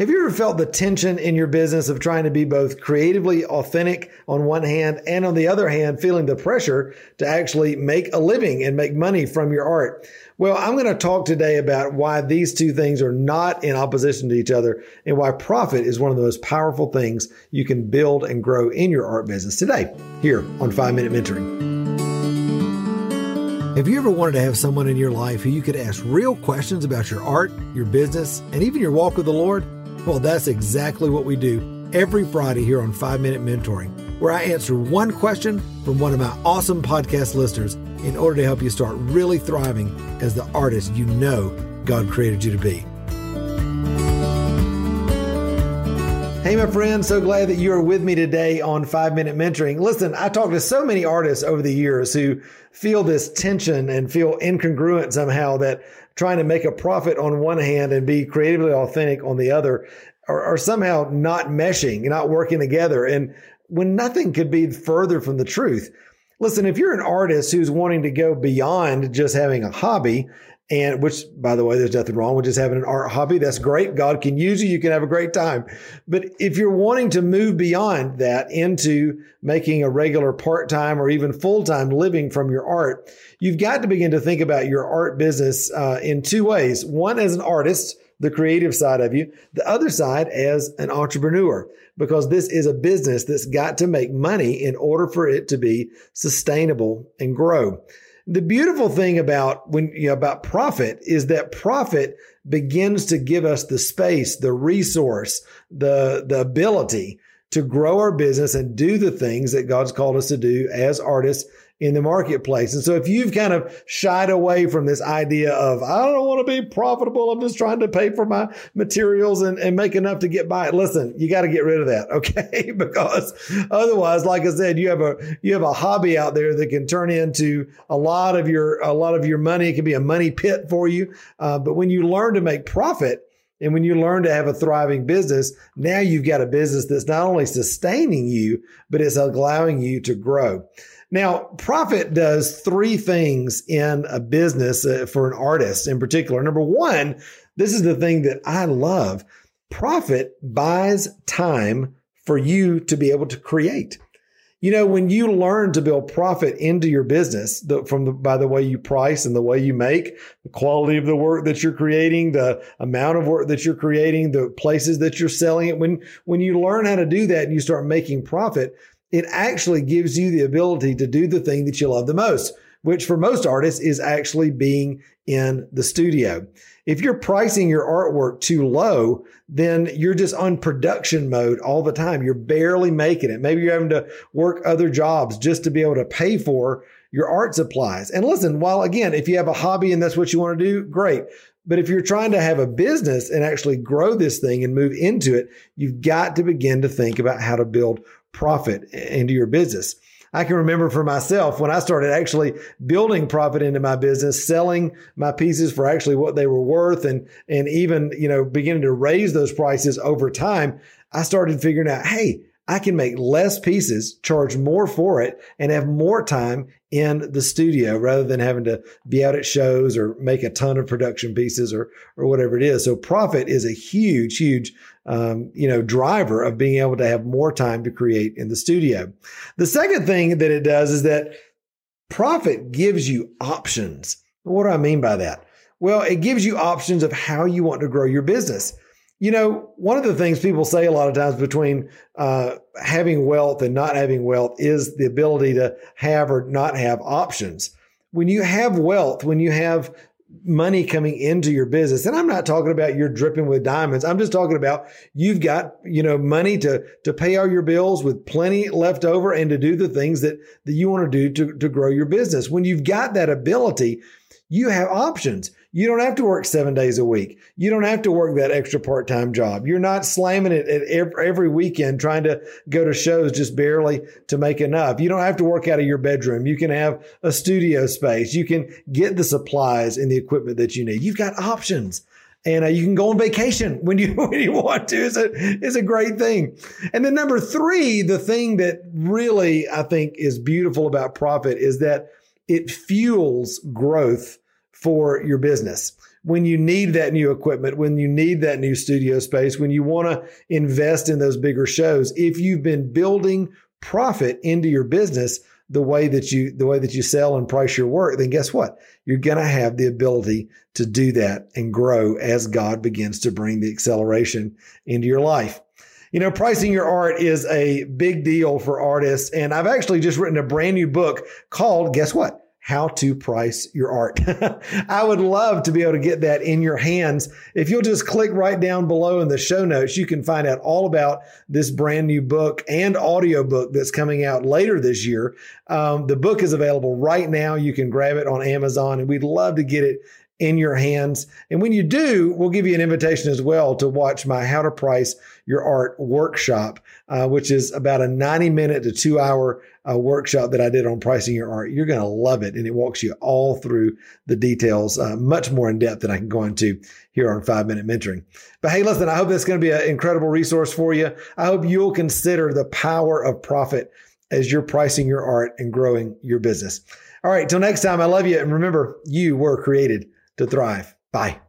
Have you ever felt the tension in your business of trying to be both creatively authentic on one hand and on the other hand, feeling the pressure to actually make a living and make money from your art? Well, I'm going to talk today about why these two things are not in opposition to each other and why profit is one of the most powerful things you can build and grow in your art business today here on 5 Minute Mentoring. Have you ever wanted to have someone in your life who you could ask real questions about your art, your business, and even your walk with the Lord? Well, that's exactly what we do every Friday here on 5 Minute Mentoring, where I answer one question from one of my awesome podcast listeners in order to help you start really thriving as the artist you know God created you to be. Hey, my friend, so glad that you are with me today on 5 Minute Mentoring. Listen, I talked to so many artists over the years who feel this tension and feel incongruent somehow that trying to make a profit on one hand and be creatively authentic on the other are, are somehow not meshing, not working together. And when nothing could be further from the truth. Listen, if you're an artist who's wanting to go beyond just having a hobby and which, by the way, there's nothing wrong with just having an art hobby. That's great. God can use you. You can have a great time. But if you're wanting to move beyond that into making a regular part time or even full time living from your art, you've got to begin to think about your art business uh, in two ways. One, as an artist, the creative side of you, the other side as an entrepreneur, because this is a business that's got to make money in order for it to be sustainable and grow. The beautiful thing about when you know, about profit is that profit begins to give us the space, the resource, the the ability to grow our business and do the things that God's called us to do as artists in the marketplace. And so if you've kind of shied away from this idea of, I don't want to be profitable, I'm just trying to pay for my materials and, and make enough to get by. Listen, you got to get rid of that. Okay. because otherwise, like I said, you have a, you have a hobby out there that can turn into a lot of your, a lot of your money. It can be a money pit for you. Uh, but when you learn to make profit, and when you learn to have a thriving business, now you've got a business that's not only sustaining you, but it's allowing you to grow. Now, profit does three things in a business uh, for an artist in particular. Number one, this is the thing that I love. Profit buys time for you to be able to create. You know, when you learn to build profit into your business the, from the, by the way you price and the way you make, the quality of the work that you're creating, the amount of work that you're creating, the places that you're selling it, when, when you learn how to do that and you start making profit, it actually gives you the ability to do the thing that you love the most, which for most artists is actually being in the studio. If you're pricing your artwork too low, then you're just on production mode all the time. You're barely making it. Maybe you're having to work other jobs just to be able to pay for your art supplies. And listen, while again, if you have a hobby and that's what you want to do, great. But if you're trying to have a business and actually grow this thing and move into it, you've got to begin to think about how to build profit into your business. I can remember for myself when I started actually building profit into my business, selling my pieces for actually what they were worth and, and even, you know, beginning to raise those prices over time. I started figuring out, Hey, I can make less pieces, charge more for it, and have more time in the studio rather than having to be out at shows or make a ton of production pieces or or whatever it is. So profit is a huge, huge um, you know driver of being able to have more time to create in the studio. The second thing that it does is that profit gives you options. What do I mean by that? Well, it gives you options of how you want to grow your business. You know, one of the things people say a lot of times between uh, having wealth and not having wealth is the ability to have or not have options. When you have wealth, when you have money coming into your business, and I'm not talking about you're dripping with diamonds. I'm just talking about you've got you know money to to pay all your bills with plenty left over and to do the things that that you want to do to to grow your business. When you've got that ability, you have options. You don't have to work seven days a week. You don't have to work that extra part time job. You're not slamming it every, every weekend trying to go to shows just barely to make enough. You don't have to work out of your bedroom. You can have a studio space. You can get the supplies and the equipment that you need. You've got options and uh, you can go on vacation when you when you want to. It's a it's a great thing. And then number three, the thing that really I think is beautiful about profit is that it fuels growth for your business. when you need mm-hmm. that new equipment, when you need that new studio space, when you want to invest in those bigger shows, if you've been building profit into your business the way that you the way that you sell and price your work, then guess what? You're going to have the ability to do that and grow as God begins to bring the acceleration into your life. You know, pricing your art is a big deal for artists. And I've actually just written a brand new book called, guess what? How to price your art. I would love to be able to get that in your hands. If you'll just click right down below in the show notes, you can find out all about this brand new book and audio book that's coming out later this year. Um, the book is available right now. You can grab it on Amazon, and we'd love to get it in your hands. And when you do, we'll give you an invitation as well to watch my How to Price Your Art workshop, uh, which is about a 90 minute to two hour uh, workshop that I did on pricing your art. You're going to love it. And it walks you all through the details, uh, much more in depth than I can go into here on five minute mentoring. But hey, listen, I hope that's going to be an incredible resource for you. I hope you'll consider the power of profit as you're pricing your art and growing your business. All right, till next time, I love you. And remember, you were created to thrive. Bye.